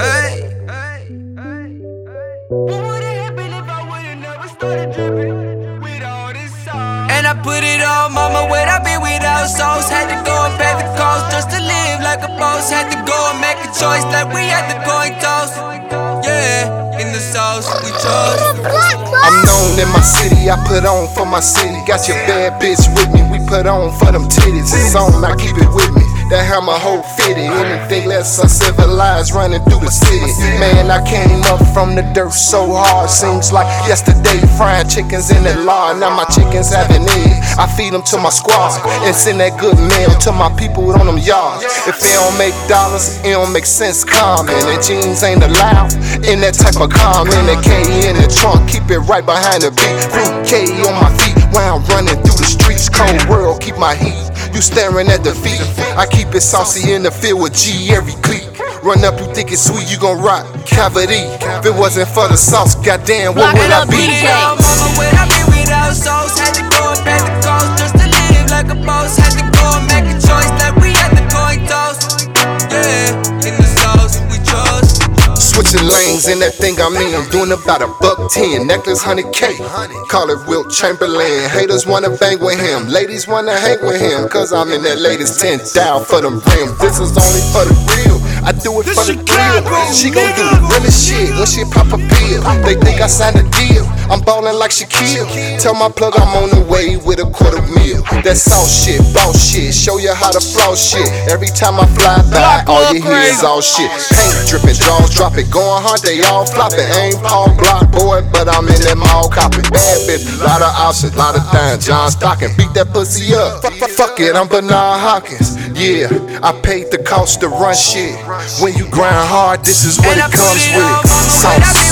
Hey. Hey hey hey Oh, we believe our name is to be without this sound And I put it on, mama, where I be without souls. Had to go and pay the cost just to live like a boss. Had to go and make a choice like we had the coin toss. Yeah, in the sauce we chose. I'm known in my city, I put on for my city. Got your bad bitch with me, we put on for them titties. It's on, I keep it with me. That how my whole fitted. Anything less uncivilized running through the city. Man, I came up from the dirt so hard. Seems like yesterday frying chickens in the lard. Now my chickens having eggs. I feed them to my squad and send that good meal to my people on them yards. If they don't make dollars, it don't make sense common. And jeans ain't allowed in that type of common. The K in the trunk, keep it right behind the beat. Fruit K on my feet while I'm running through the streets. Cold world, keep my heat. You staring at the feet. I keep it saucy in the field with G every clique. Run up, you think it's sweet, you gon' rock cavity. If it wasn't for the sauce, goddamn, what Block would it I up, be? In that thing I'm in. I'm doing about a buck ten. Necklace 100K. Call it Wilt Chamberlain. Haters wanna bang with him. Ladies wanna hang with him. Cause I'm in that latest 10 down for the rim. This is only for the real. I do it for the thrill. She gon' do the realest shit when she pop a pill. They think I signed a deal. I'm ballin' like Shaquille. Tell my plug I'm on the way with a quarter meal. That sauce shit, boss shit. Show you how to floss shit. Every time I fly by, all you hear is all shit. Paint dripping, jaws it. going hard, they all flopping. Ain't Paul Block boy, but I'm in that mall copping. Bad bitch, lot of options, lot of things. John Stocking, beat that pussy up. Fuck it, I'm Bernard Hopkins. Yeah, I paid the cost to run shit. When you grind hard, this is what it comes it with. on, mama, where I be Sauce.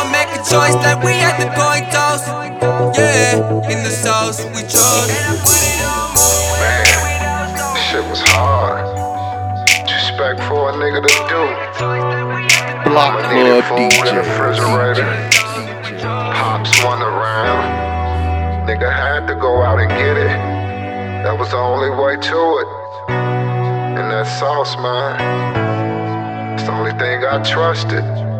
And make a choice like we had the coin toss. Yeah, in the sauce we chose. And I put it on, mama, where I be. Shit was hard. Respect for a nigga to do. Block Club the DJ. refrigerator. Pops one around. Nigga had to go out and get it. That was the only way to it. And that sauce, man. It's the only thing I trusted.